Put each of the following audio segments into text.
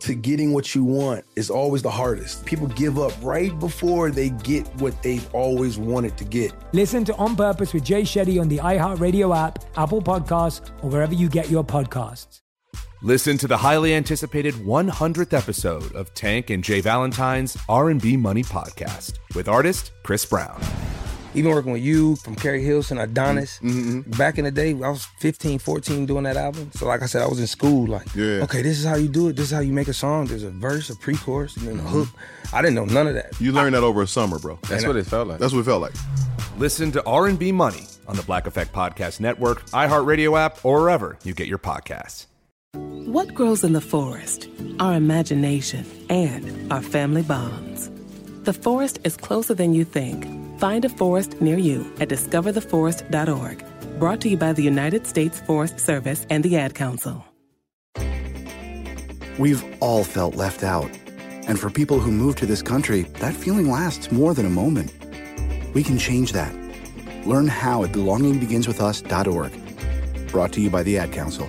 to getting what you want is always the hardest. People give up right before they get what they've always wanted to get. Listen to On Purpose with Jay Shetty on the iHeartRadio app, Apple Podcasts, or wherever you get your podcasts. Listen to the highly anticipated 100th episode of Tank and Jay Valentine's R&B Money podcast with artist Chris Brown. Even working with you from Keri Hilson, Adonis, mm-hmm. back in the day, I was 15, 14 doing that album. So, like I said, I was in school, like, Yeah. okay, this is how you do it. This is how you make a song. There's a verse, a pre chorus, and then a hook. I didn't know none of that. You learned that over a summer, bro. That's what it felt like. That's what it felt like. Listen to R&B Money on the Black Effect Podcast Network, iHeartRadio app, or wherever you get your podcasts. What grows in the forest? Our imagination and our family bonds. The forest is closer than you think. Find a forest near you at discovertheforest.org. Brought to you by the United States Forest Service and the Ad Council. We've all felt left out. And for people who move to this country, that feeling lasts more than a moment. We can change that. Learn how at belongingbeginswithus.org. Brought to you by the Ad Council.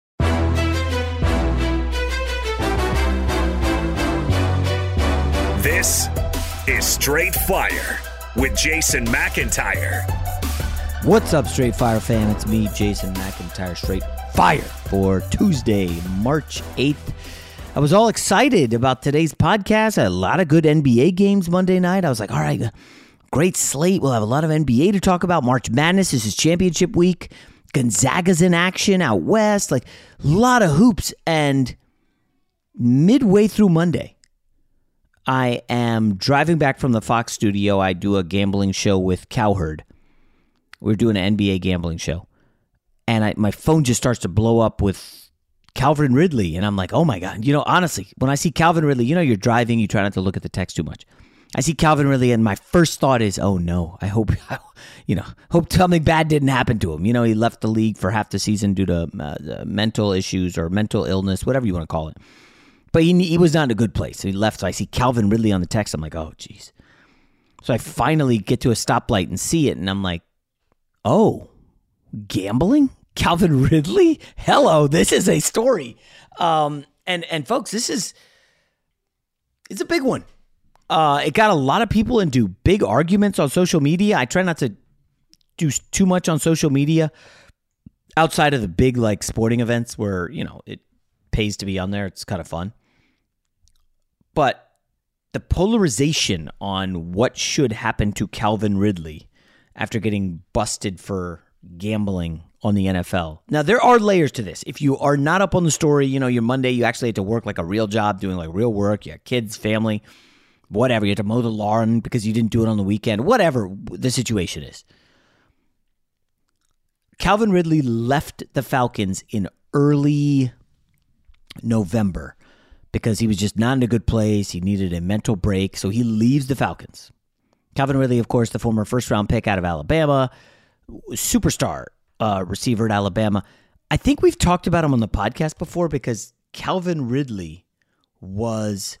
This is Straight Fire with Jason McIntyre. What's up, Straight Fire fam? It's me, Jason McIntyre, Straight Fire for Tuesday, March 8th. I was all excited about today's podcast. A lot of good NBA games Monday night. I was like, all right, great slate. We'll have a lot of NBA to talk about. March Madness this is championship week. Gonzaga's in action out west. Like, a lot of hoops. And midway through Monday, I am driving back from the Fox studio. I do a gambling show with Cowherd. We are doing an NBA gambling show. And I, my phone just starts to blow up with Calvin Ridley. And I'm like, oh my God. You know, honestly, when I see Calvin Ridley, you know, you're driving, you try not to look at the text too much. I see Calvin Ridley, and my first thought is, oh no, I hope, you know, hope something bad didn't happen to him. You know, he left the league for half the season due to uh, mental issues or mental illness, whatever you want to call it. But he, he was not in a good place. So He left. So I see Calvin Ridley on the text. I'm like, oh, jeez. So I finally get to a stoplight and see it, and I'm like, oh, gambling? Calvin Ridley? Hello, this is a story. Um, and and folks, this is it's a big one. Uh, it got a lot of people into big arguments on social media. I try not to do too much on social media outside of the big like sporting events where you know it pays to be on there. It's kind of fun. But the polarization on what should happen to Calvin Ridley after getting busted for gambling on the NFL. Now, there are layers to this. If you are not up on the story, you know, your Monday, you actually had to work like a real job, doing like real work. You have kids, family, whatever. You had to mow the lawn because you didn't do it on the weekend, whatever the situation is. Calvin Ridley left the Falcons in early November because he was just not in a good place. He needed a mental break. So he leaves the Falcons. Calvin Ridley, of course, the former first round pick out of Alabama, superstar uh, receiver at Alabama. I think we've talked about him on the podcast before because Calvin Ridley was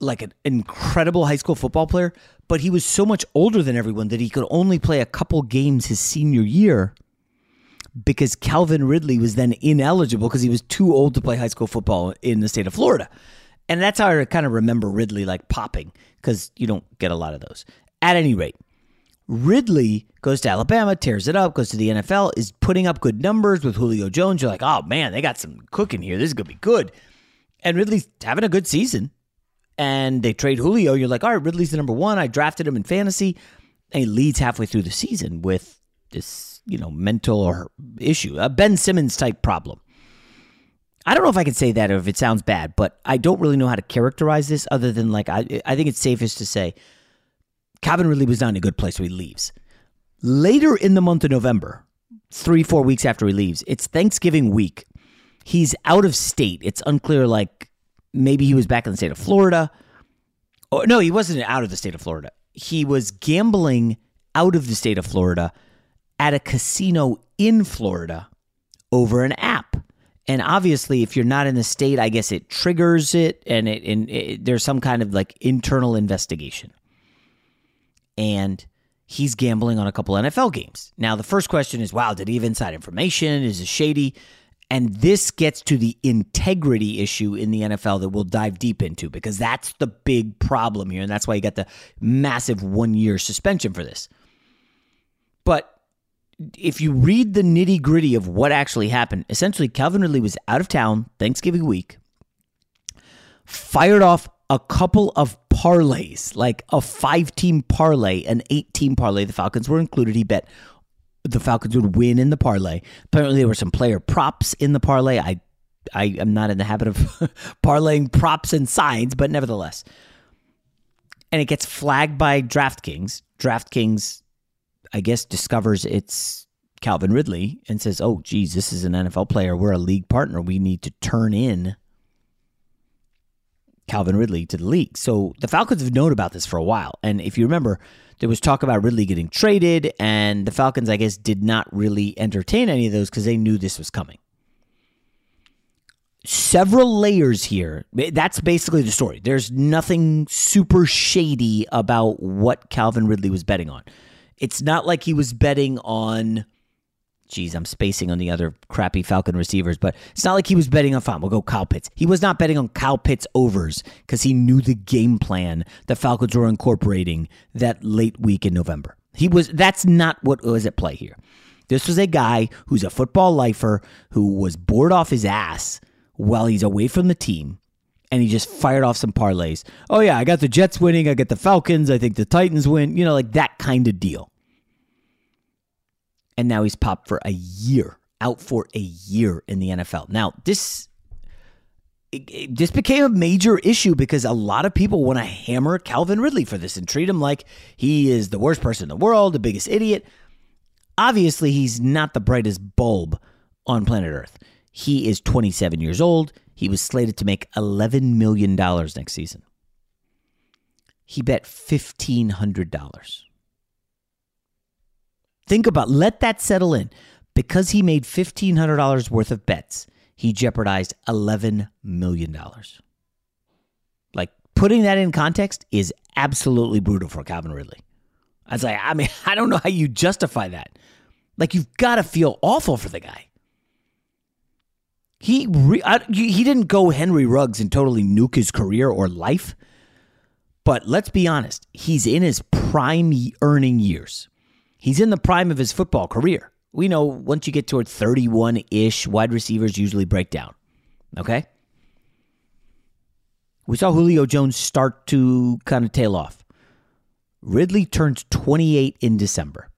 like an incredible high school football player, but he was so much older than everyone that he could only play a couple games his senior year because Calvin Ridley was then ineligible because he was too old to play high school football in the state of Florida. And that's how I kind of remember Ridley like popping because you don't get a lot of those. At any rate, Ridley goes to Alabama, tears it up, goes to the NFL, is putting up good numbers with Julio Jones. You're like, oh man, they got some cooking here. This is going to be good. And Ridley's having a good season. And they trade Julio. You're like, all right, Ridley's the number one. I drafted him in fantasy. And he leads halfway through the season with this, you know, mental or issue, a Ben Simmons type problem. I don't know if I can say that or if it sounds bad, but I don't really know how to characterize this other than like I I think it's safest to say Calvin Ridley was not in a good place, so he leaves. Later in the month of November, three, four weeks after he leaves, it's Thanksgiving week. He's out of state. It's unclear, like maybe he was back in the state of Florida. Or no, he wasn't out of the state of Florida. He was gambling out of the state of Florida at a casino in Florida over an app. And obviously, if you're not in the state, I guess it triggers it, and it, and it, there's some kind of like internal investigation. And he's gambling on a couple NFL games. Now, the first question is, wow, did he have inside information? Is it shady? And this gets to the integrity issue in the NFL that we'll dive deep into because that's the big problem here. And that's why you got the massive one year suspension for this. But if you read the nitty gritty of what actually happened, essentially Calvin Ridley was out of town Thanksgiving week, fired off a couple of parlays, like a five team parlay, an eight team parlay. The Falcons were included. He bet the Falcons would win in the parlay. Apparently, there were some player props in the parlay. I, I am not in the habit of parlaying props and signs, but nevertheless. And it gets flagged by DraftKings. DraftKings I guess, discovers it's Calvin Ridley and says, oh, geez, this is an NFL player. We're a league partner. We need to turn in Calvin Ridley to the league. So the Falcons have known about this for a while. And if you remember, there was talk about Ridley getting traded, and the Falcons, I guess, did not really entertain any of those because they knew this was coming. Several layers here. That's basically the story. There's nothing super shady about what Calvin Ridley was betting on. It's not like he was betting on. Geez, I'm spacing on the other crappy Falcon receivers, but it's not like he was betting on. Fine, we'll go Kyle Pitts. He was not betting on Kyle Pitts overs because he knew the game plan the Falcons were incorporating that late week in November. He was. That's not what was at play here. This was a guy who's a football lifer who was bored off his ass while he's away from the team and he just fired off some parlays. Oh yeah, I got the Jets winning, I got the Falcons, I think the Titans win, you know, like that kind of deal. And now he's popped for a year, out for a year in the NFL. Now, this it, it, this became a major issue because a lot of people want to hammer Calvin Ridley for this and treat him like he is the worst person in the world, the biggest idiot. Obviously, he's not the brightest bulb on planet Earth. He is 27 years old. He was slated to make $11 million next season. He bet $1,500. Think about let that settle in. Because he made $1,500 worth of bets, he jeopardized $11 million. Like putting that in context is absolutely brutal for Calvin Ridley. I was like, I mean, I don't know how you justify that. Like you've got to feel awful for the guy. He re- I, he didn't go Henry Ruggs and totally nuke his career or life. But let's be honest, he's in his prime earning years. He's in the prime of his football career. We know once you get toward 31 ish, wide receivers usually break down. Okay? We saw Julio Jones start to kind of tail off. Ridley turned 28 in December.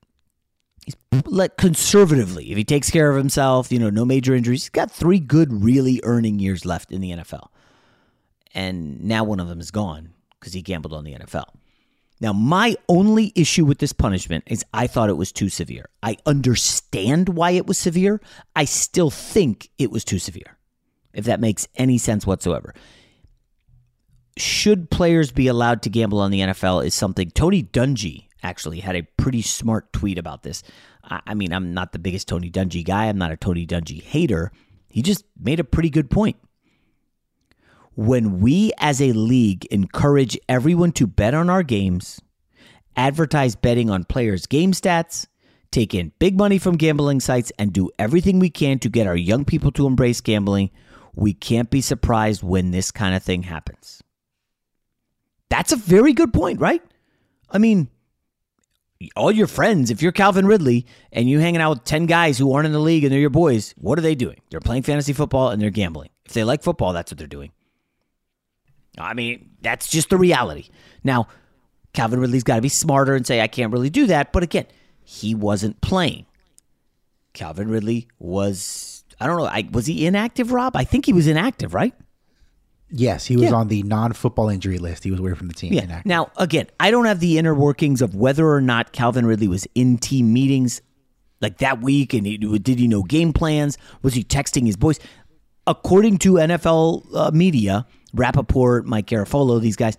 He's like conservatively, if he takes care of himself, you know, no major injuries, he's got three good, really earning years left in the NFL. And now one of them is gone because he gambled on the NFL. Now, my only issue with this punishment is I thought it was too severe. I understand why it was severe. I still think it was too severe, if that makes any sense whatsoever. Should players be allowed to gamble on the NFL is something Tony Dungy actually had a pretty smart tweet about this. I mean, I'm not the biggest Tony Dungy guy, I'm not a Tony Dungy hater. He just made a pretty good point when we as a league encourage everyone to bet on our games, advertise betting on players' game stats, take in big money from gambling sites, and do everything we can to get our young people to embrace gambling, we can't be surprised when this kind of thing happens. That's a very good point, right? I mean, all your friends, if you're Calvin Ridley and you're hanging out with 10 guys who aren't in the league and they're your boys, what are they doing? They're playing fantasy football and they're gambling. If they like football, that's what they're doing. I mean, that's just the reality. Now, Calvin Ridley's got to be smarter and say, I can't really do that. But again, he wasn't playing. Calvin Ridley was, I don't know, I, was he inactive, Rob? I think he was inactive, right? Yes, he was Yeah. on the non-football injury list. He was away from the team. Yeah. inactive. Now, again, I don't have the inner workings of whether or not Calvin Ridley was in team meetings like that week, and he, did he know game plans? Was he texting his boys? According to NFL uh, media, Rapoport, Mike Garafolo, these guys,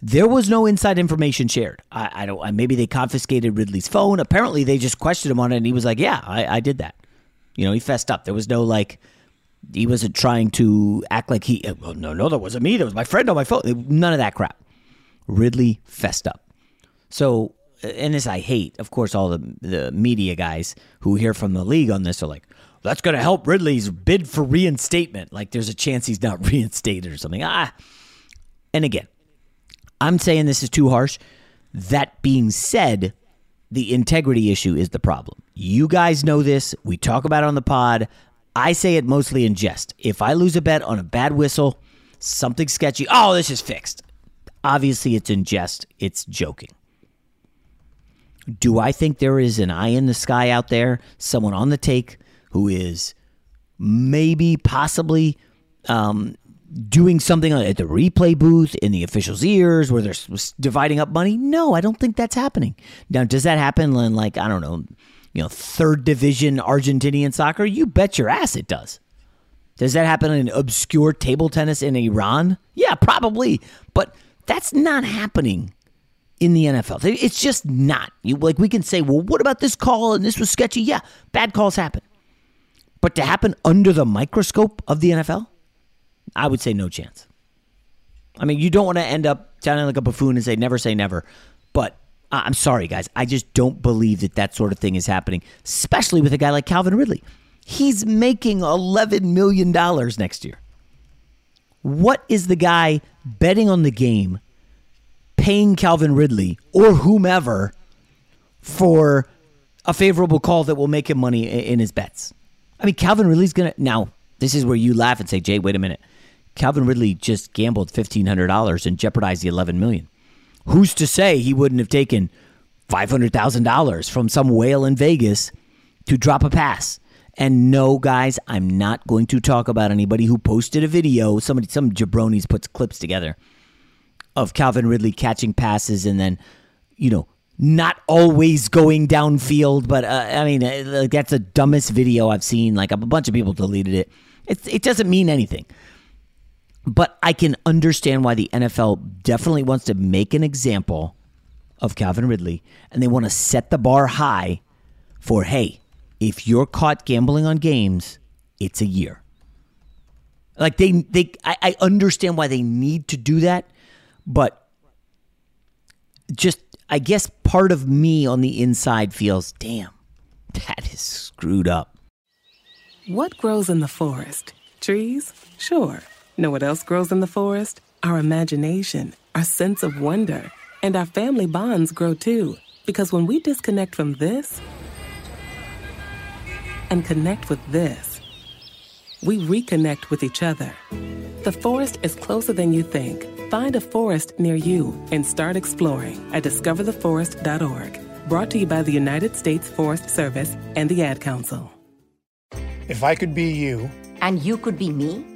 there was no inside information shared. I, I don't. Maybe they confiscated Ridley's phone. Apparently, they just questioned him on it, and he was like, "Yeah, I, I did that." You know, he fessed up. There was no like. He wasn't trying to act like he. Well, no, no, that wasn't me. That was my friend on my phone. None of that crap. Ridley fessed up. So, and this I hate. Of course, all the the media guys who hear from the league on this are like, "That's going to help Ridley's bid for reinstatement." Like, there's a chance he's not reinstated or something. Ah. And again, I'm saying this is too harsh. That being said, the integrity issue is the problem. You guys know this. We talk about it on the pod. I say it mostly in jest. If I lose a bet on a bad whistle, something sketchy, oh, this is fixed. Obviously, it's in jest. It's joking. Do I think there is an eye in the sky out there, someone on the take who is maybe, possibly um, doing something at the replay booth in the officials' ears where they're dividing up money? No, I don't think that's happening. Now, does that happen in like I don't know, you know, third division Argentinian soccer? You bet your ass it does. Does that happen in obscure table tennis in Iran? Yeah, probably, but that's not happening in the NFL. It's just not. You like we can say, well, what about this call and this was sketchy? Yeah, bad calls happen. But to happen under the microscope of the NFL, I would say no chance. I mean, you don't want to end up sounding like a buffoon and say never say never. But I'm sorry, guys. I just don't believe that that sort of thing is happening, especially with a guy like Calvin Ridley. He's making $11 million next year. What is the guy betting on the game paying Calvin Ridley or whomever for a favorable call that will make him money in his bets? I mean, Calvin Ridley's going to. Now, this is where you laugh and say, Jay, wait a minute. Calvin Ridley just gambled $1,500 and jeopardized the $11 million. Who's to say he wouldn't have taken $500,000 from some whale in Vegas to drop a pass? And no, guys, I'm not going to talk about anybody who posted a video. Somebody, some jabronis puts clips together of Calvin Ridley catching passes and then, you know, not always going downfield. But uh, I mean, uh, that's the dumbest video I've seen. Like a bunch of people deleted it. It, it doesn't mean anything. But I can understand why the NFL definitely wants to make an example of Calvin Ridley and they want to set the bar high for, hey, if you're caught gambling on games, it's a year. Like they, they, I, I understand why they need to do that, but just, I guess part of me on the inside feels, damn, that is screwed up. What grows in the forest? Trees? Sure. Know what else grows in the forest? Our imagination, our sense of wonder, and our family bonds grow too. Because when we disconnect from this and connect with this, we reconnect with each other. The forest is closer than you think. Find a forest near you and start exploring at discovertheforest.org. Brought to you by the United States Forest Service and the Ad Council. If I could be you, and you could be me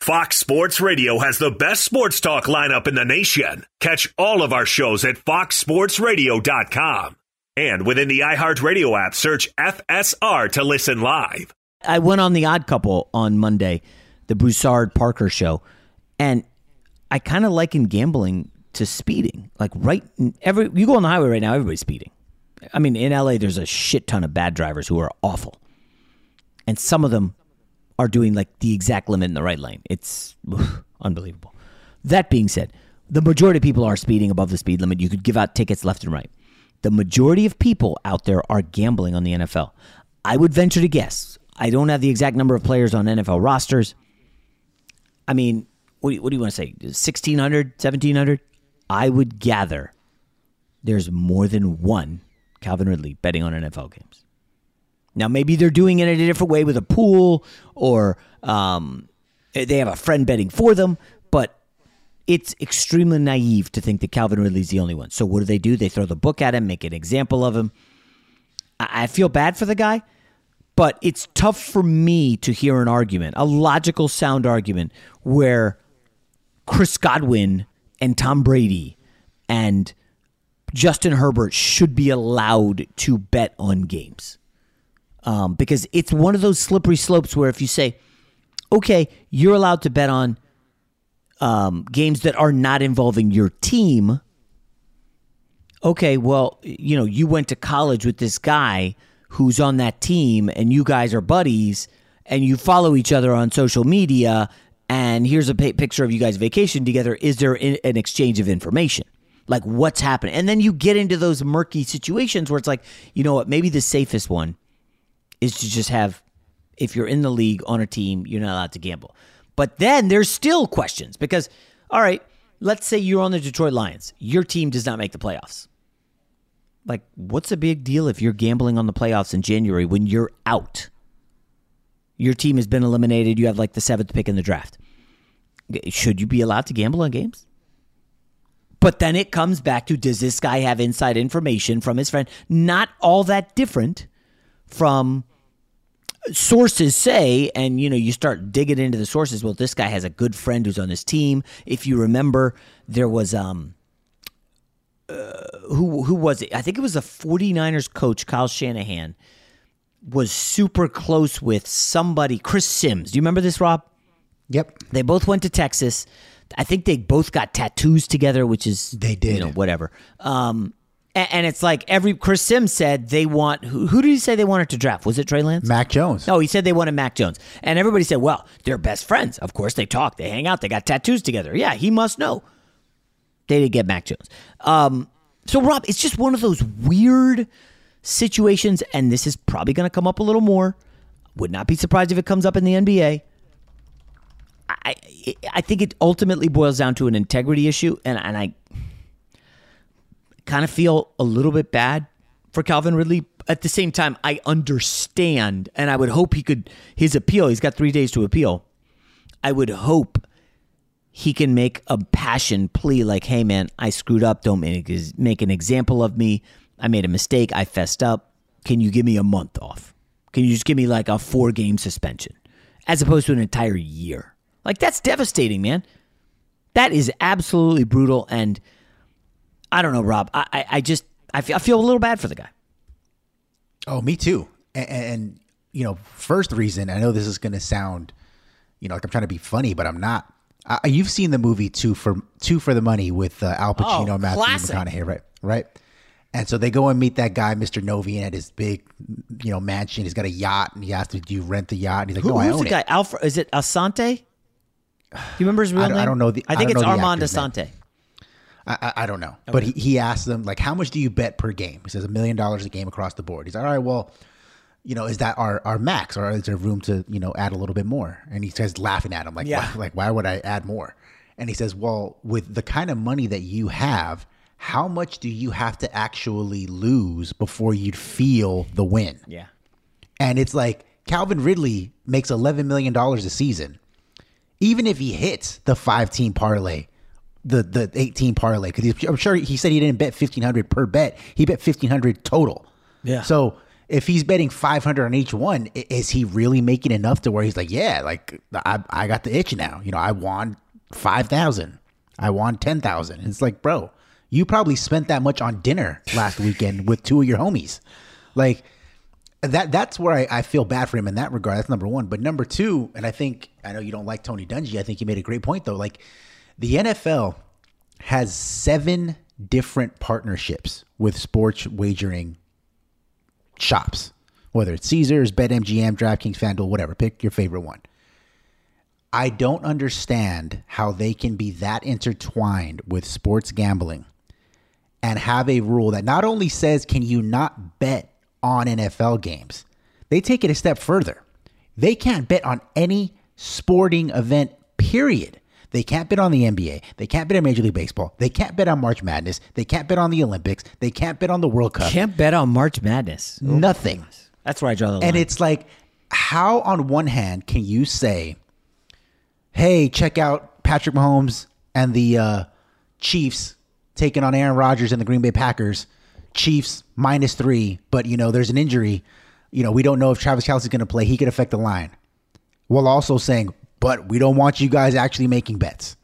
Fox Sports Radio has the best sports talk lineup in the nation. Catch all of our shows at foxsportsradio.com. And within the iHeartRadio app, search FSR to listen live. I went on the odd couple on Monday, the Broussard Parker show, and I kind of liken gambling to speeding. Like right every you go on the highway right now, everybody's speeding. I mean, in LA there's a shit ton of bad drivers who are awful. And some of them are doing like the exact limit in the right lane. It's unbelievable. That being said, the majority of people are speeding above the speed limit. You could give out tickets left and right. The majority of people out there are gambling on the NFL. I would venture to guess. I don't have the exact number of players on NFL rosters. I mean, what do you, what do you want to say? 1,600, 1,700? I would gather there's more than one Calvin Ridley betting on NFL games. Now, maybe they're doing it in a different way with a pool or um, they have a friend betting for them, but it's extremely naive to think that Calvin Ridley's the only one. So, what do they do? They throw the book at him, make an example of him. I, I feel bad for the guy, but it's tough for me to hear an argument, a logical, sound argument, where Chris Godwin and Tom Brady and Justin Herbert should be allowed to bet on games um, because it's one of those slippery slopes where if you say, okay, you're allowed to bet on um, games that are not involving your team. Okay, well, you know, you went to college with this guy who's on that team, and you guys are buddies, and you follow each other on social media, and here's a picture of you guys vacation together. Is there an exchange of information? Like what's happening? And then you get into those murky situations where it's like, you know what, maybe the safest one is to just have if you're in the league on a team, you're not allowed to gamble. But then there's still questions because, all right, let's say you're on the Detroit Lions. Your team does not make the playoffs. Like, what's a big deal if you're gambling on the playoffs in January when you're out? Your team has been eliminated. You have like the seventh pick in the draft. Should you be allowed to gamble on games? But then it comes back to does this guy have inside information from his friend? Not all that different from sources say, and you know, you start digging into the sources. Well, this guy has a good friend who's on his team. If you remember, there was um, uh, who who was it? I think it was the 49ers coach Kyle Shanahan was super close with somebody, Chris Sims. Do you remember this, Rob? Yep. They both went to Texas. I think they both got tattoos together, which is they did, you know, whatever. Um, and, it's like every Chris Sims said they want who, who did he say they wanted to draft? Was it Trey Lance? Mac Jones. No, he said they wanted Mac Jones. And everybody said, well, they're best friends. Of course they talk, they hang out, they got tattoos together. Yeah, he must know. They didn't get Mac Jones. Um, so Rob, it's just one of those weird situations, and this is probably going to come up a little more. Would not be surprised if it comes up in the NBA. I I think it ultimately boils down to an integrity issue, and and I kind of feel a little bit bad for Calvin Ridley. At the same time, I understand, and I would hope he could, his appeal, he's got three days to appeal. I would hope he can make a passion plea like, hey, man, I screwed up. Don't make, make an example of me. I made a mistake. I fessed up. Can you give me a month off? Can you just give me like a four game suspension as opposed to an entire year? Like, that's devastating, man. That is absolutely brutal. And I don't know, Rob. I, I, I just I feel, I feel a little bad for the guy. Oh, me too. And, and you know, first reason I know this is going to sound, you know, like I'm trying to be funny, but I'm not. Uh, you've seen the movie Two for Two for the Money with uh, Al Pacino, Oh, Matthew classic. McConaughey, right? Right. And so they go and meet that guy, Mr. Novian, at his big, you know, mansion. He's got a yacht, and he asks, "Do you rent the yacht?" And he's like, Who, "No, I who's own the guy? it." Alfred? Is it Assante? Do you remember his real I name? I don't know the- I I think don't it's Armand actor's name. I, I, don't know, but he, he asked them like, "How much do you bet per game?" He says, "A million dollars a game across the board." He's like, "All right, well." You know, is that our, our max, or is there room to you know add a little bit more? And he says, laughing at him, like, Yeah. why, like why would I add more? And he says, well, with the kind of money that you have, how much do you have to actually lose before you'd feel the win? Yeah. And it's like Calvin Ridley makes $11 million a season. Even if he hits the five team parlay, the, the 18 parlay, because I'm sure he said he didn't bet 1500 per bet. He bet 1500 total. Yeah. So if he's betting 500 on each one, is he really making enough to where he's like, yeah, like I, I got the itch now. You know, I won 5,000. I won 10,000. It's like, bro, you probably spent that much on dinner last weekend with two of your homies. Like, that that's where I, I feel bad for him in that regard. That's number one. But number two, and I think I know you don't like Tony Dungy. I think he made a great point though. Like the NFL has seven different partnerships with sports wagering shops, whether it's Caesars, BetMGM, DraftKings, FanDuel, whatever. Pick your favorite one. I don't understand how they can be that intertwined with sports gambling and have a rule that not only says can you not bet on NFL games, they take it a step further. They can't bet on any sporting event, period. They can't bet on the NBA. They can't bet on Major League Baseball. They can't bet on March Madness. They can't bet on the Olympics. They can't bet on the World Cup. Can't bet on March Madness. Oh, Nothing. That's where I draw the line. And it's like, how on one hand can you say, hey, check out Patrick Mahomes and the uh, Chiefs taking on Aaron Rodgers and the Green Bay Packers? Chiefs minus three, but you know, there's an injury. You know, we don't know if Travis Kelce's going to play. He could affect the line. While also saying, but we don't want you guys actually making bets.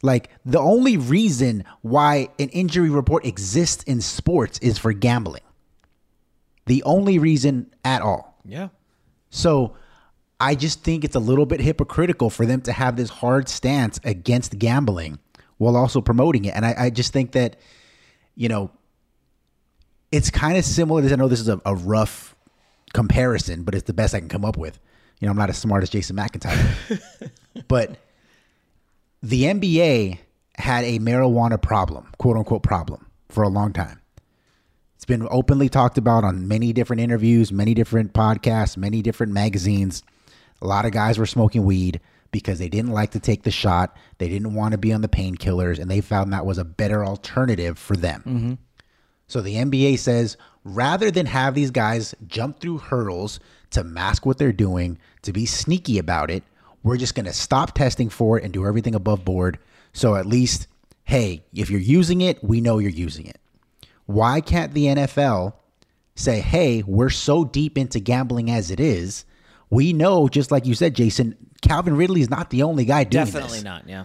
Like the only reason why an injury report exists in sports is for gambling. The only reason at all. Yeah. So I just think it's a little bit hypocritical for them to have this hard stance against gambling while also promoting it. And I, I just think that, you know, it's kind of similar to, I know this is a, a rough comparison, but it's the best I can come up with. You know, I'm not as smart as Jason McIntyre. but the NBA had a marijuana problem, quote unquote problem, for a long time. It's been openly talked about on many different interviews, many different podcasts, many different magazines. A lot of guys were smoking weed because they didn't like to take the shot. They didn't want to be on the painkillers, and they found that was a better alternative for them. Mm-hmm. So the NBA says rather than have these guys jump through hurdles to mask what they're doing, to be sneaky about it, we're just going to stop testing for it and do everything above board. So at least, hey, if you're using it, we know you're using it. Why can't the NFL say, hey, we're so deep into gambling as it is? We know, just like you said, Jason, Calvin Ridley is not the only guy doing this. Definitely this not. Yeah.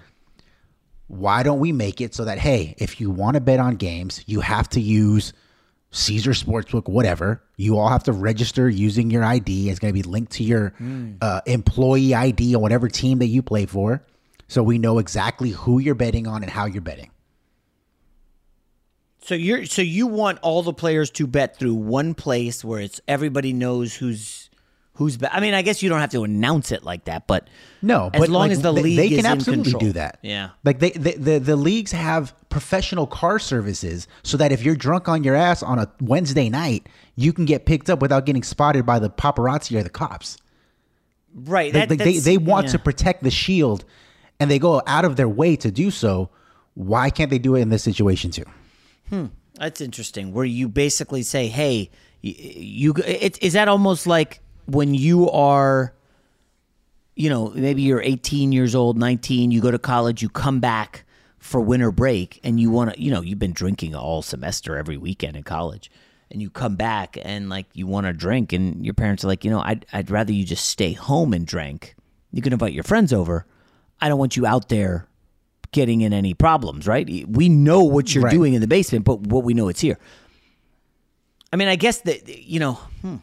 why don't we make it so that hey, if you want to bet on games, you have to use Caesar Sportsbook, whatever. You all have to register using your ID. It's going to be linked to your uh, employee ID on whatever team that you play for, so we know exactly who you're betting on and how you're betting. So you're so you want all the players to bet through one place where it's everybody knows who's who's. Bet. I mean, I guess you don't have to announce it like that, but No, as but long like, as the they, league they can absolutely do that. Yeah. Like they, they the the leagues have professional car services so that if you're drunk on your ass on a Wednesday night, you can get picked up without getting spotted by the paparazzi or the cops. Right. They, that- they, they, they want yeah. to protect the shield and they go out of their way to do so. Why can't they do it in this situation too? Hmm. That's interesting. Where you basically say, "Hey, you, you it, is that almost like when you are, you know, maybe you're 18 years old, 19, you go to college, you come back for winter break, and you want to, you know, you've been drinking all semester, every weekend in college, and you come back and like you want to drink, and your parents are like, you know, I'd I'd rather you just stay home and drink. You can invite your friends over. I don't want you out there getting in any problems, right? We know what you're Right. doing in the basement, but what we know it's here. I mean, I guess that you know, hmm.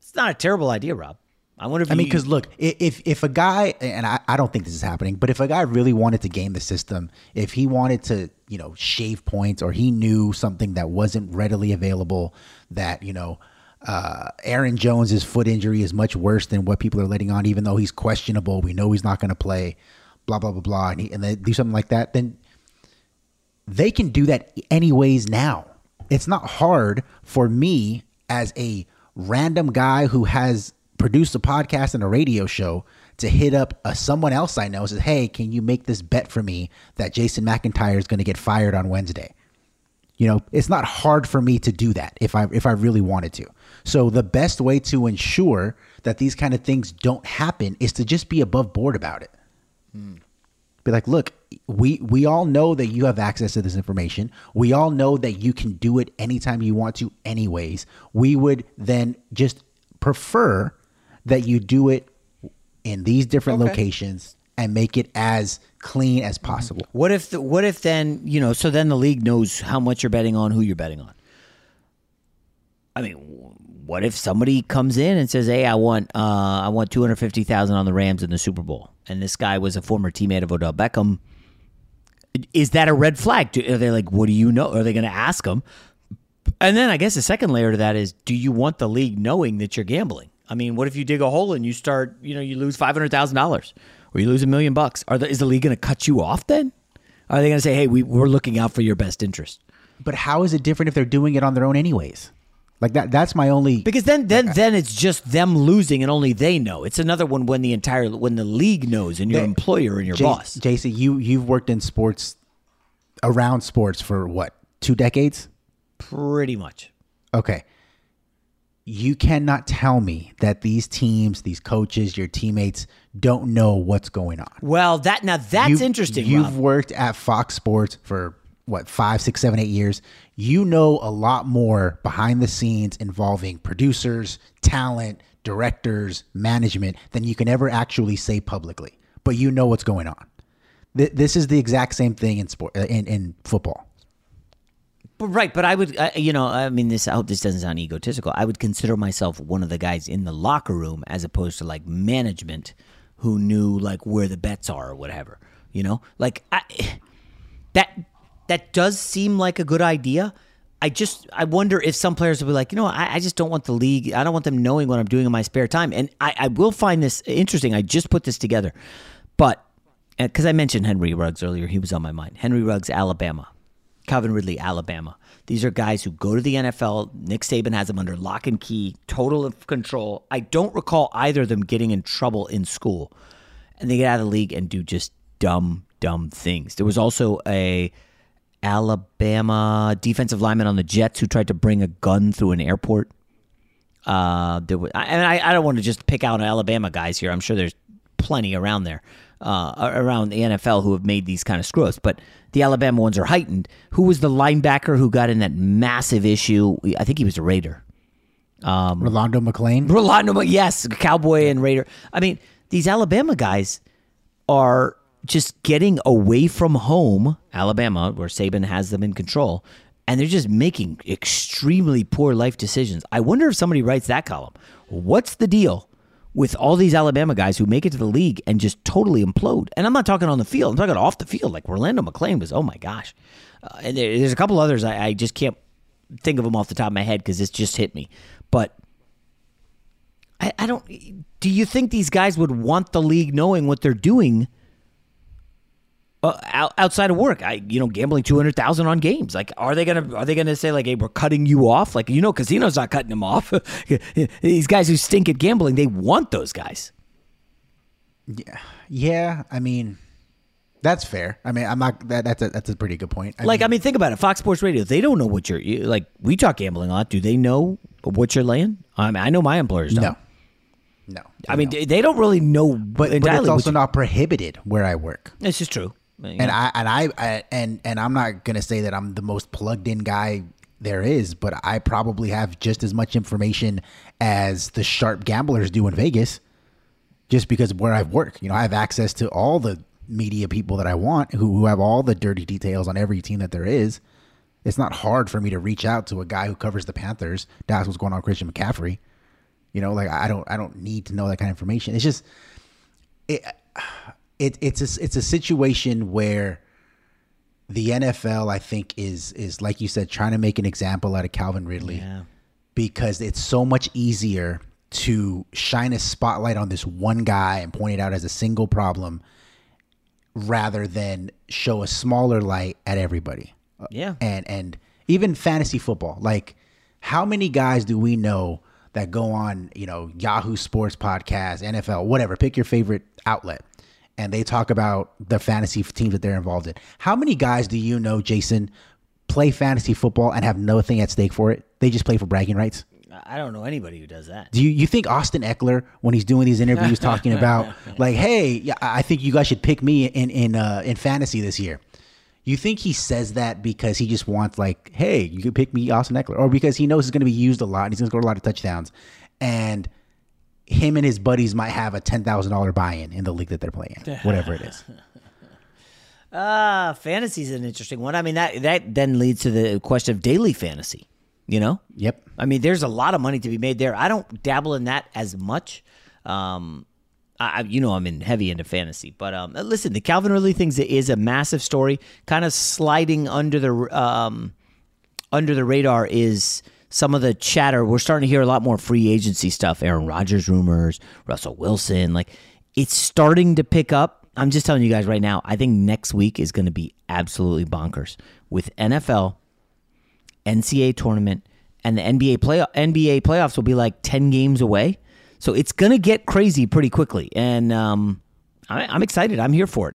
It's not a terrible idea, Rob. I wonder if I mean, because look, if if a guy, and I, I don't think this is happening, but if a guy really wanted to game the system, if he wanted to, you know, shave points, or he knew something that wasn't readily available, that you know, uh, Aaron Jones's foot injury is much worse than what people are letting on, even though he's questionable. We know he's not going to play, blah blah blah blah, and, he, and they do something like that, then they can do that anyways now. It's not hard for me as a random guy who has produced a podcast and a radio show to hit up a, someone else I know says, "Hey, can you make this bet for me that Jason McIntyre is going to get fired on Wednesday?" You know, it's not hard for me to do that if I if I really wanted to. So the best way to ensure that these kind of things don't happen is to just be above board about it be like, look, we we all know that you have access to this information. We all know that you can do it anytime you want to, anyways. We would then just prefer that you do it in these different Okay. locations and make it as clean as possible. What if the, what if then you know? So then the league knows how much you're betting on, who you're betting on. I mean, what if somebody comes in and says, "Hey, I want uh, I want two hundred fifty thousand on the Rams in the Super Bowl," and this guy was a former teammate of Odell Beckham? Is that a red flag? Do, are they like, "What do you know?" Are they going to ask him? And then I guess the second layer to that is, do you want the league knowing that you're gambling? I mean, what if you dig a hole and you start, you know, you lose five hundred thousand dollars, or you lose a million bucks? Are the, is the league going to cut you off then? Are they going to say, "Hey, we, we're looking out for your best interest"? But how is it different if they're doing it on their own anyways? Like that that's my only Because then, then, then it's just them losing, and only they know. It's another one when the entire when the league knows, and your They- employer and your Jas- boss. Jason, you you've worked in sports around sports for what? 2 decades? Pretty much. Okay. You cannot tell me that these teams, these coaches, your teammates don't know what's going on. Well, that now that's You've- interesting. You've Rob. worked at Fox Sports for what five, six, seven, eight years. You know a lot more behind the scenes involving producers, talent, directors, management than you can ever actually say publicly. But you know what's going on. Th- This is the exact same thing in sport uh, in, in football. But right, but I would, uh, you know, I mean, this. I hope this doesn't sound egotistical. I would consider myself one of the guys in the locker room, as opposed to like management, who knew like where the bets are or whatever. You know, like I, that that does seem like a good idea. I just I wonder if some players will be like, you know, I, I just don't want the league. I don't want them knowing what I'm doing in my spare time. And I, I will find this interesting. I just put this together, but because I mentioned Henry Ruggs earlier, he was on my mind. Henry Ruggs, Alabama. Calvin Ridley, Alabama. These are guys who go to the NFL. Nick Saban has them under lock and key, total of control. I don't recall either of them getting in trouble in school. And they get out of the league and do just dumb, dumb things. There was also a Alabama defensive lineman on the Jets who tried to bring a gun through an airport. Uh, there was, and I, I don't want to just pick out Alabama guys here. I'm sure there's plenty around there, uh, around the NFL who have made these kind of screw ups. But the Alabama ones are heightened. Who was the linebacker who got in that massive issue? I think he was a Raider. Um, Rolando McClain. Rolando, yes, Cowboy and Raider. I mean, these Alabama guys are just getting away from home, Alabama, where Saban has them in control, and they're just making extremely poor life decisions. I wonder if somebody writes that column. What's the deal with all these Alabama guys who make it to the league and just totally implode? And I'm not talking on the field; I'm talking off the field. Like Orlando McClain was, oh my gosh, uh, and there, there's a couple others I, I just can't think of them off the top of my head because this just hit me. But I, I don't. Do you think these guys would want the league knowing what they're doing? Uh, out, outside of work, I you know gambling two hundred thousand on games. Like, are they gonna are they gonna say like, hey, we're cutting you off? Like, you know, casinos not cutting them off. These guys who stink at gambling, they want those guys. Yeah, yeah. I mean, that's fair. I mean, I'm not. That, that's a that's a pretty good point. I like, mean, I mean, think about it. Fox Sports Radio, they don't know what you're you- like. We talk gambling a lot. Do they know what you're laying? I mean, I know my employers don't. No. No, I mean, they they don't really know. but, but it's also not prohibited where I work. This is true. And I and I, I and and I'm not gonna say that I'm the most plugged in guy there is, but I probably have just as much information as the sharp gamblers do in Vegas, just because of where I work. You know, I have access to all the media people that I want, who who have all the dirty details on every team that there is. It's not hard for me to reach out to a guy who covers the Panthers That's what's going on Christian McCaffrey. You know, like I don't I don't need to know that kind of information. It's just it, it it's a, it's a situation where the NFL I think is is like you said trying to make an example out of Calvin Ridley Yeah. because it's so much easier to shine a spotlight on this one guy and point it out as a single problem rather than show a smaller light at everybody. Yeah. And and even fantasy football. Like how many guys do we know that go on, you know, Yahoo Sports podcast, NFL, whatever, pick your favorite outlet and they talk about the fantasy teams that they're involved in. How many guys do you know, Jason, play fantasy football and have nothing at stake for it? They just play for bragging rights. I don't know anybody who does that. Do you, you think Austin Ekeler, when he's doing these interviews, talking about like, hey, yeah, I think you guys should pick me in in uh, in fantasy this year? You think he says that because he just wants like, hey, you can pick me, Austin Ekeler, or because he knows he's going to be used a lot and he's going to score a lot of touchdowns, and him and his buddies might have a ten thousand dollar buy in in the league that they're playing, whatever it is. Uh fantasy's an interesting one. I mean that that then leads to the question of daily fantasy. You know? Yep. I mean, there's a lot of money to be made there. I don't dabble in that as much. Um, I, I- you know, I'm in heavy into fantasy, but um, listen, the Calvin Ridley thing is a massive story. Kind of sliding under the um, under the radar is some of the chatter. We're starting to hear a lot more free agency stuff. Aaron Rodgers rumors, Russell Wilson. Like it's starting to pick up. I'm just telling you guys right now. I think next week is going to be absolutely bonkers with NFL, NCAA tournament, and the NBA play NBA playoffs will be like ten games away. So it's going to get crazy pretty quickly, and um, I, I'm excited. I'm here for it.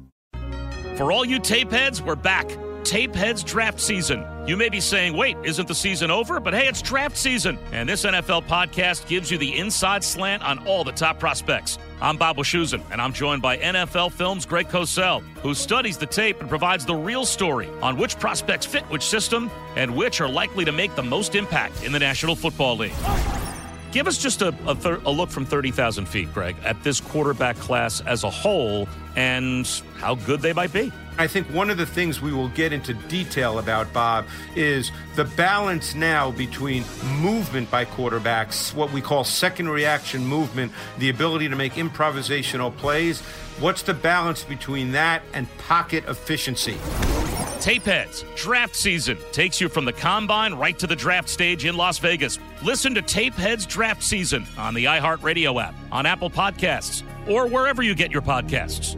For all you tape heads, we're back. Tape Heads draft season. You may be saying, wait, isn't the season over? But hey, it's draft season. And this NFL podcast gives you the inside slant on all the top prospects. I'm Bob Wischusen, and I'm joined by NFL Films' Greg Cosell, who studies the tape and provides the real story on which prospects fit which system and which are likely to make the most impact in the National Football League. Give us just a, a, thir- a look from 30,000 feet, Greg, at this quarterback class as a whole and how good they might be. I think one of the things we will get into detail about, Bob, is the balance now between movement by quarterbacks, what we call second reaction movement, the ability to make improvisational plays. What's the balance between that and pocket efficiency? Tapeheads, draft season takes you from the combine right to the draft stage in Las Vegas. Listen to Tapeheads draft season on the iHeartRadio app, on Apple Podcasts, or wherever you get your podcasts.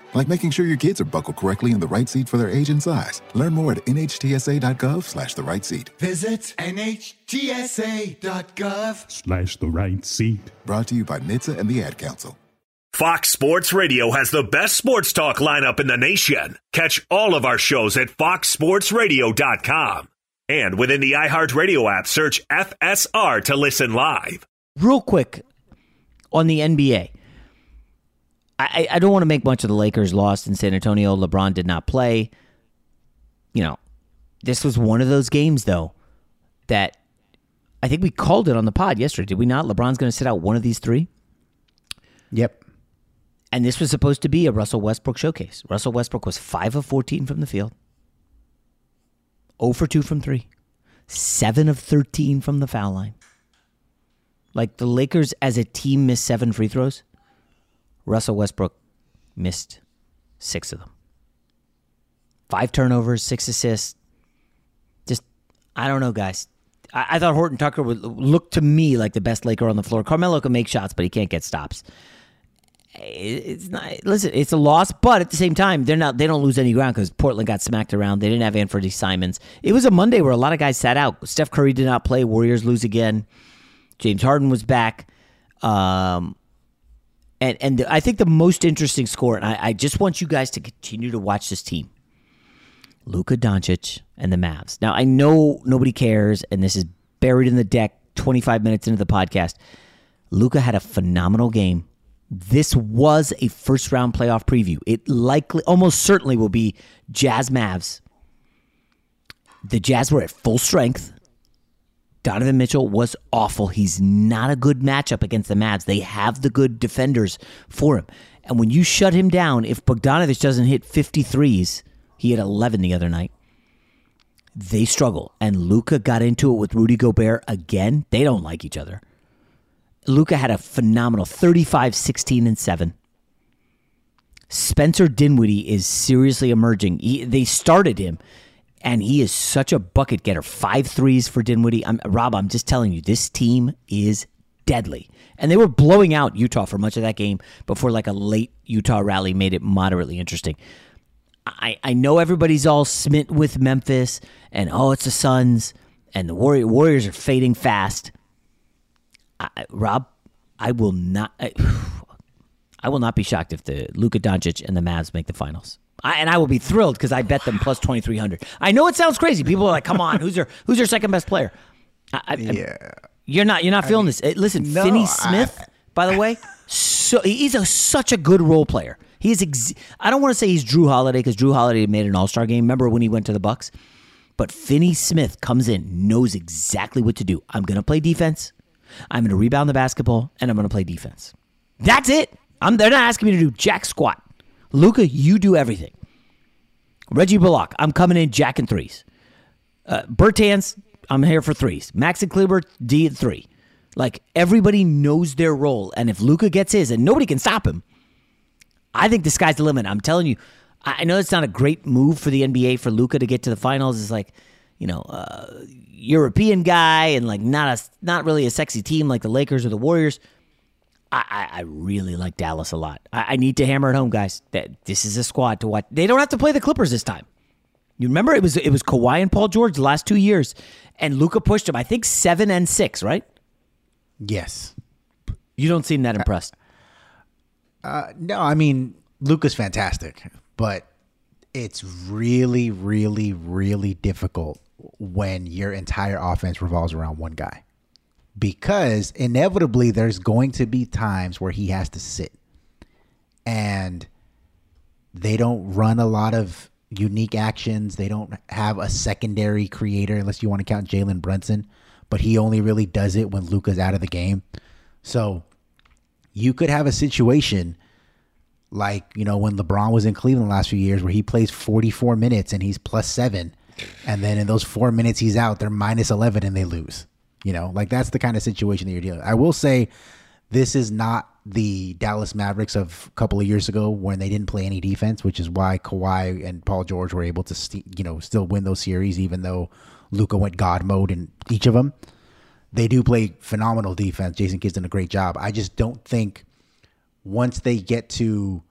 Like making sure your kids are buckled correctly in the right seat for their age and size. Learn more at nhtsa.gov slash the right seat. Visit nhtsa.gov. Slash the right seat. Brought to you by NHTSA and the Ad Council. Fox Sports Radio has the best sports talk lineup in the nation. Catch all of our shows at foxsportsradio.com. And within the iHeartRadio app, search FSR to listen live. Real quick on the NBA. I, I don't want to make much of the Lakers lost in San Antonio. LeBron did not play. You know, this was one of those games, though, that I think we called it on the pod yesterday. Did we not? LeBron's going to sit out one of these three. Yep. And this was supposed to be a Russell Westbrook showcase. Russell Westbrook was 5 of 14 from the field, 0 for 2 from 3, seven of 13 from the foul line. Like the Lakers as a team missed seven free throws. Russell Westbrook missed six of them. Five turnovers, six assists. Just, I don't know, guys. I, I thought Horton Tucker would look to me like the best Laker on the floor. Carmelo can make shots, but he can't get stops. It's not. Listen, it's a loss, but at the same time, they're not. They don't lose any ground because Portland got smacked around. They didn't have Anthony Simons. It was a Monday where a lot of guys sat out. Steph Curry did not play. Warriors lose again. James Harden was back. Um, and and I think the most interesting score, and I, I just want you guys to continue to watch this team. Luka Doncic and the Mavs. Now I know nobody cares, and this is buried in the deck. Twenty five minutes into the podcast, Luka had a phenomenal game this was a first round playoff preview. It likely, almost certainly, will be Jazz Mavs. The Jazz were at full strength. Donovan Mitchell was awful. He's not a good matchup against the Mavs. They have the good defenders for him. And when you shut him down, if Bogdanovic doesn't hit 53s, he had 11 the other night, they struggle. And Luka got into it with Rudy Gobert again. They don't like each other. Luka had a phenomenal 35, 16, and 7. Spencer Dinwiddie is seriously emerging. He, they started him, and he is such a bucket getter. Five threes for Dinwiddie. I'm, Rob, I'm just telling you, this team is deadly. And they were blowing out Utah for much of that game before like a late Utah rally made it moderately interesting. I, I know everybody's all smit with Memphis and oh, it's the Suns and the Warrior, Warriors are fading fast. I, Rob, I will not. I, I, will not be shocked if the Luka Doncic and the Mavs make the finals. I, and I will be thrilled because I bet them plus twenty three hundred. I know it sounds crazy. People are like, "Come on, who's your who's your second best player?" I, yeah, you're not you're not feeling mean, this. Listen, no, Finney Smith, by the way, so he's a, such a good role player. He's ex- I don't want to say he's Jrue Holiday because Jrue Holiday made an All Star game. Remember when he went to the Bucks? But Finney Smith comes in, knows exactly what to do. I'm going to play defense. I'm going to rebound the basketball, and I'm going to play defense. That's it. I'm, they're not asking me to do jack squat. Luka, you do everything. Reggie Bullock, I'm coming in jacking threes. Uh, Bertans, I'm here for threes. Maxi Kleber, D at three. Like everybody knows their role, and if Luka gets his, and nobody can stop him, I think the sky's the limit. I'm telling you, I know it's not a great move for the NBA for Luka to get to the finals. It's like, you know, uh, European guy and like not a not really a sexy team like the Lakers or the Warriors. I, I, I really like Dallas a lot. I, I, need to hammer it home, guys. That this is a squad to watch. They don't have to play the Clippers this time. You remember it was it was Kawhi and Paul George the last two years, and Luka pushed him. I think seven and six, right? Yes. You don't seem that impressed. Uh, no, I mean Luka's fantastic, but it's really, really, really difficult when your entire offense revolves around one guy. Because inevitably there's going to be times where he has to sit. And they don't run a lot of unique actions. They don't have a secondary creator unless you want to count Jalen Brunson, but he only really does it when Luka's out of the game. So you could have a situation like, you know, when LeBron was in Cleveland the last few years where he plays 44 minutes and he's plus seven and then in those four minutes he's out, they're minus eleven and they lose. You know, like that's the kind of situation that you're dealing. With. I will say, this is not the Dallas Mavericks of a couple of years ago when they didn't play any defense, which is why Kawhi and Paul George were able to, st- you know, still win those series, even though Luka went God mode in each of them. They do play phenomenal defense. Jason Kidd's done a great job. I just don't think once they get to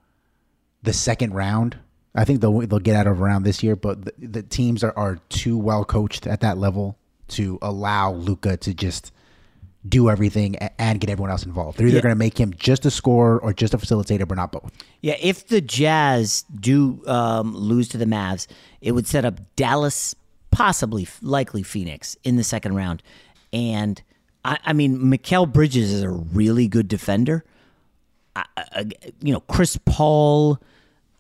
the second round, I think they'll they'll get out of around this year, but the, the teams are, are too well coached at that level to allow Luka to just do everything and get everyone else involved. They're either yeah. going to make him just a scorer or just a facilitator, but not both. Yeah, if the Jazz do um, lose to the Mavs, it would set up Dallas, possibly, likely Phoenix in the second round. And I, I mean, Mikal Bridges is a really good defender. I, I, you know, Chris Paul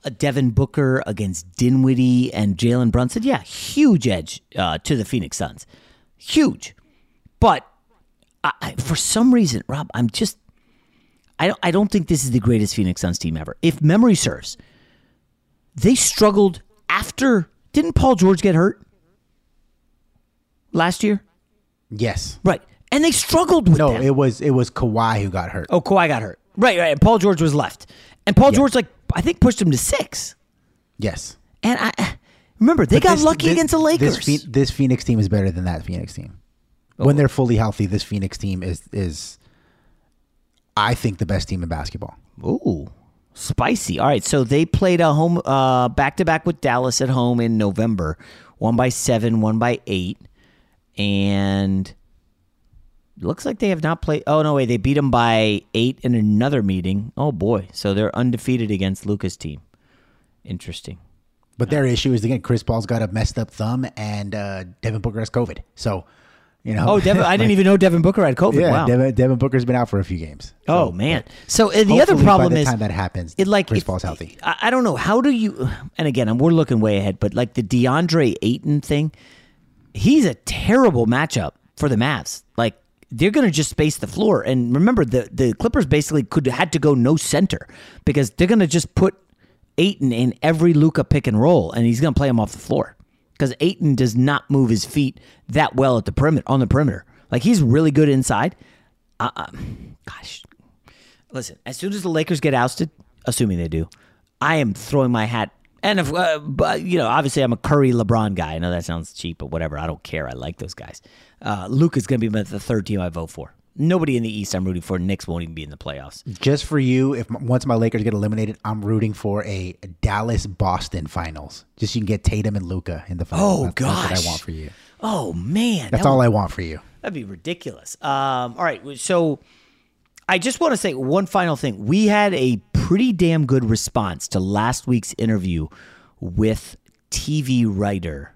a Devin Booker against Dinwiddie and Jalen Brunson, yeah, huge edge uh, to the Phoenix Suns. Huge. But I, I, for some reason, Rob, I'm just, I don't, I don't think this is the greatest Phoenix Suns team ever. If memory serves, they struggled after, didn't Paul George get hurt? last year? Yes. Right. And they struggled with No, them. it was it was Kawhi who got hurt. Oh, Kawhi got hurt. Right, right. And Paul George was left. And Paul George, like, I think pushed him to six. Yes. And I remember they But got this- lucky this- against the Lakers. This, this Phoenix team is better than that Phoenix team. Oh. When they're fully healthy, this Phoenix team is is I think the best team in basketball. Ooh, spicy. All right, so they played a home uh, back to back with Dallas at home in November, one by seven, one by eight, and looks like they have not played. Oh no, wait, they beat them by eight in another meeting. Oh boy, so they're undefeated against Luka's team. Interesting. But their issue is again, Chris Paul's got a messed up thumb, and uh, Devin Booker has COVID. So, you know. Oh, Devin, I didn't like- even know Devin Booker had COVID. Yeah, wow. Devin, Devin Booker's been out for a few games. Oh man! So uh, the other problem by the is time that happens, It like Chris if- Paul's healthy. I, I don't know how do you. And again, we're looking way ahead, but like the DeAndre Ayton thing, he's a terrible matchup for the Mavs. Like they're going to just space the floor. And remember, the the Clippers basically could had to go no center because they're going to just put Ayton in every Luka pick and roll, and he's going to play him off the floor because Ayton does not move his feet that well at the perimeter on the perimeter. Like he's really good inside. Uh, uh, gosh, listen. As soon as the Lakers get ousted, assuming they do, I am throwing my hat. And if uh, but, you know, obviously, I'm a Curry LeBron guy. I know that sounds cheap, but whatever. I don't care. I like those guys. Uh, Luke is going to be the third team I vote for. Nobody in the East I'm rooting for. Knicks won't even be in the playoffs. Just for you, if once my Lakers get eliminated, I'm rooting for a Dallas Boston finals. Just so you can get Tatum and Luka in the finals. Oh, That's- That's what gosh. I want for you. Oh man, That's that all would- I want for you. That'd be ridiculous. Um, all right, so I just want to say one final thing. We had a pretty damn good response to last week's interview with TV writer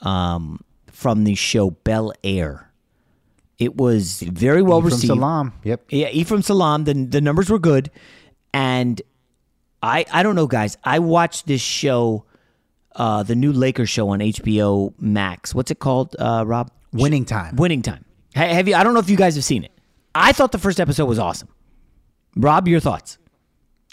um, from the show Bel Air. It was very well Ephraim received. Salam. Yep. Yeah, Ephraim Salam. The the numbers were good, and I I don't know, guys. I watched this show, uh, the new Lakers show on HBO Max. What's it called, uh, Rob? Winning time. Winning time. Ha- Have you? I don't know if you guys have seen it. I thought the first episode was awesome. Rob, your thoughts?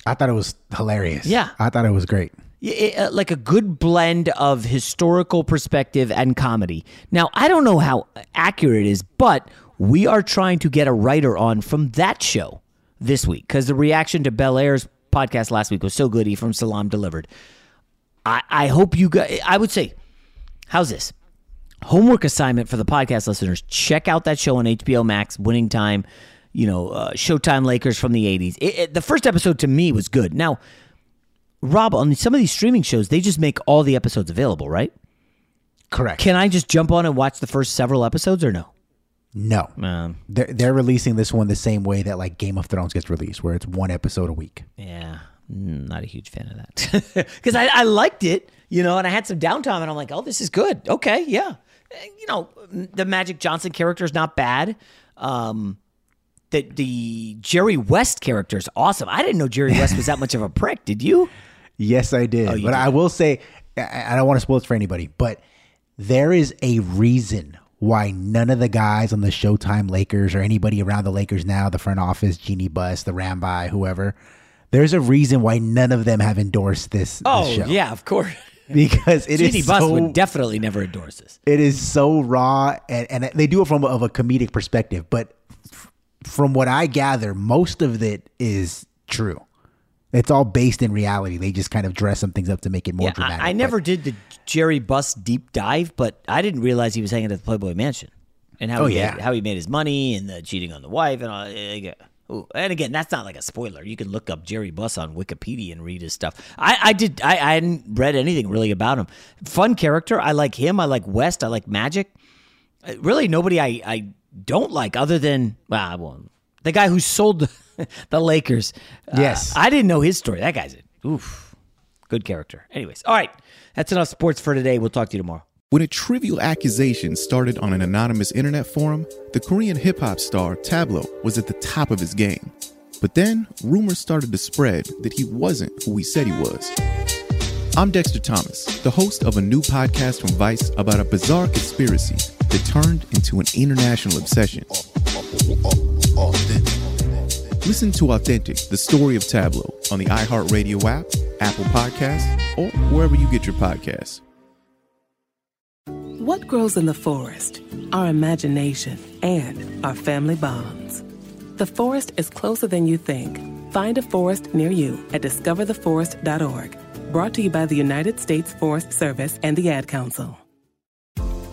I thought it was hilarious. Yeah. I thought it was great. It- uh, like a good blend of historical perspective and comedy. Now, I don't know how accurate it is, but we are trying to get a writer on from that show this week because the reaction to Bel Air's podcast last week was so good. Ephraim Salam delivered. I, I hope you guys, I would say, how's this? Homework assignment for the podcast listeners. Check out that show on HBO Max, Winning Time, you know, uh, Showtime Lakers from the 80s. It, it- the first episode to me was good. Now, Rob, on some of these streaming shows, they just make all the episodes available, right? Correct. Can I just jump on and watch the first several episodes or no? No. Um, They're, they're releasing this one the same way that like Game of Thrones gets released, where it's one episode a week. yeah, mm, not a huge fan of that. Because I, I liked it, you know, and I had some downtime and I'm like, oh, this is good. Okay, yeah. Eh, You know, the Magic Johnson character is not bad. Um, the, the Jerry West character is awesome. I didn't know Jerry West was that much of a prick. Did you? Yes, I did. Oh, but did. I will say, I, don't want to spoil it for anybody, but there is a reason why none of the guys on the Showtime Lakers or anybody around the Lakers now, the front office, Jeanie Buss, the Ramby, whoever, there's a reason why none of them have endorsed this, this Oh, show. yeah, of course. Because it is Jeanie Buss so- would definitely never endorse this. It is so raw, and, and they do it from a, of a comedic perspective. But from what I gather, most of it is true. It's all based in reality. They just kind of dress some things up to make it more Yeah, dramatic. I, I never did the Jerry Buss deep dive, but I didn't realize he was hanging at the Playboy Mansion and how Oh, he yeah. made, how he made his money and the cheating on the wife and all. eh, eh, And again, that's not like a spoiler. You can look up Jerry Buss on Wikipedia and read his stuff. I, I did. I, I hadn't read anything really about him. Fun character. I like him. I like West. I like Magic. Uh, Really, nobody I, I don't like other than well, I won't. the guy who sold the, the Lakers. Uh, Yes. I didn't know his story. That guy's a oof, good character. Anyways, all right, that's enough sports for today. We'll talk to you tomorrow. When a trivial accusation started on an anonymous internet forum, the Korean hip hop star Tablo was at the top of his game. But then, rumors started to spread that he wasn't who he said he was. I'm Dexter Thomas, the host of a new podcast from Vice about a bizarre conspiracy that turned into an international obsession. Listen to Authentic, the story of Tablo, on the iHeartRadio app, Apple Podcasts, or wherever you get your podcasts. What grows in the forest? Our imagination and our family bonds. The forest is closer than you think. Find a forest near you at discovertheforest.org. Brought to you by the United States Forest Service and the Ad Council.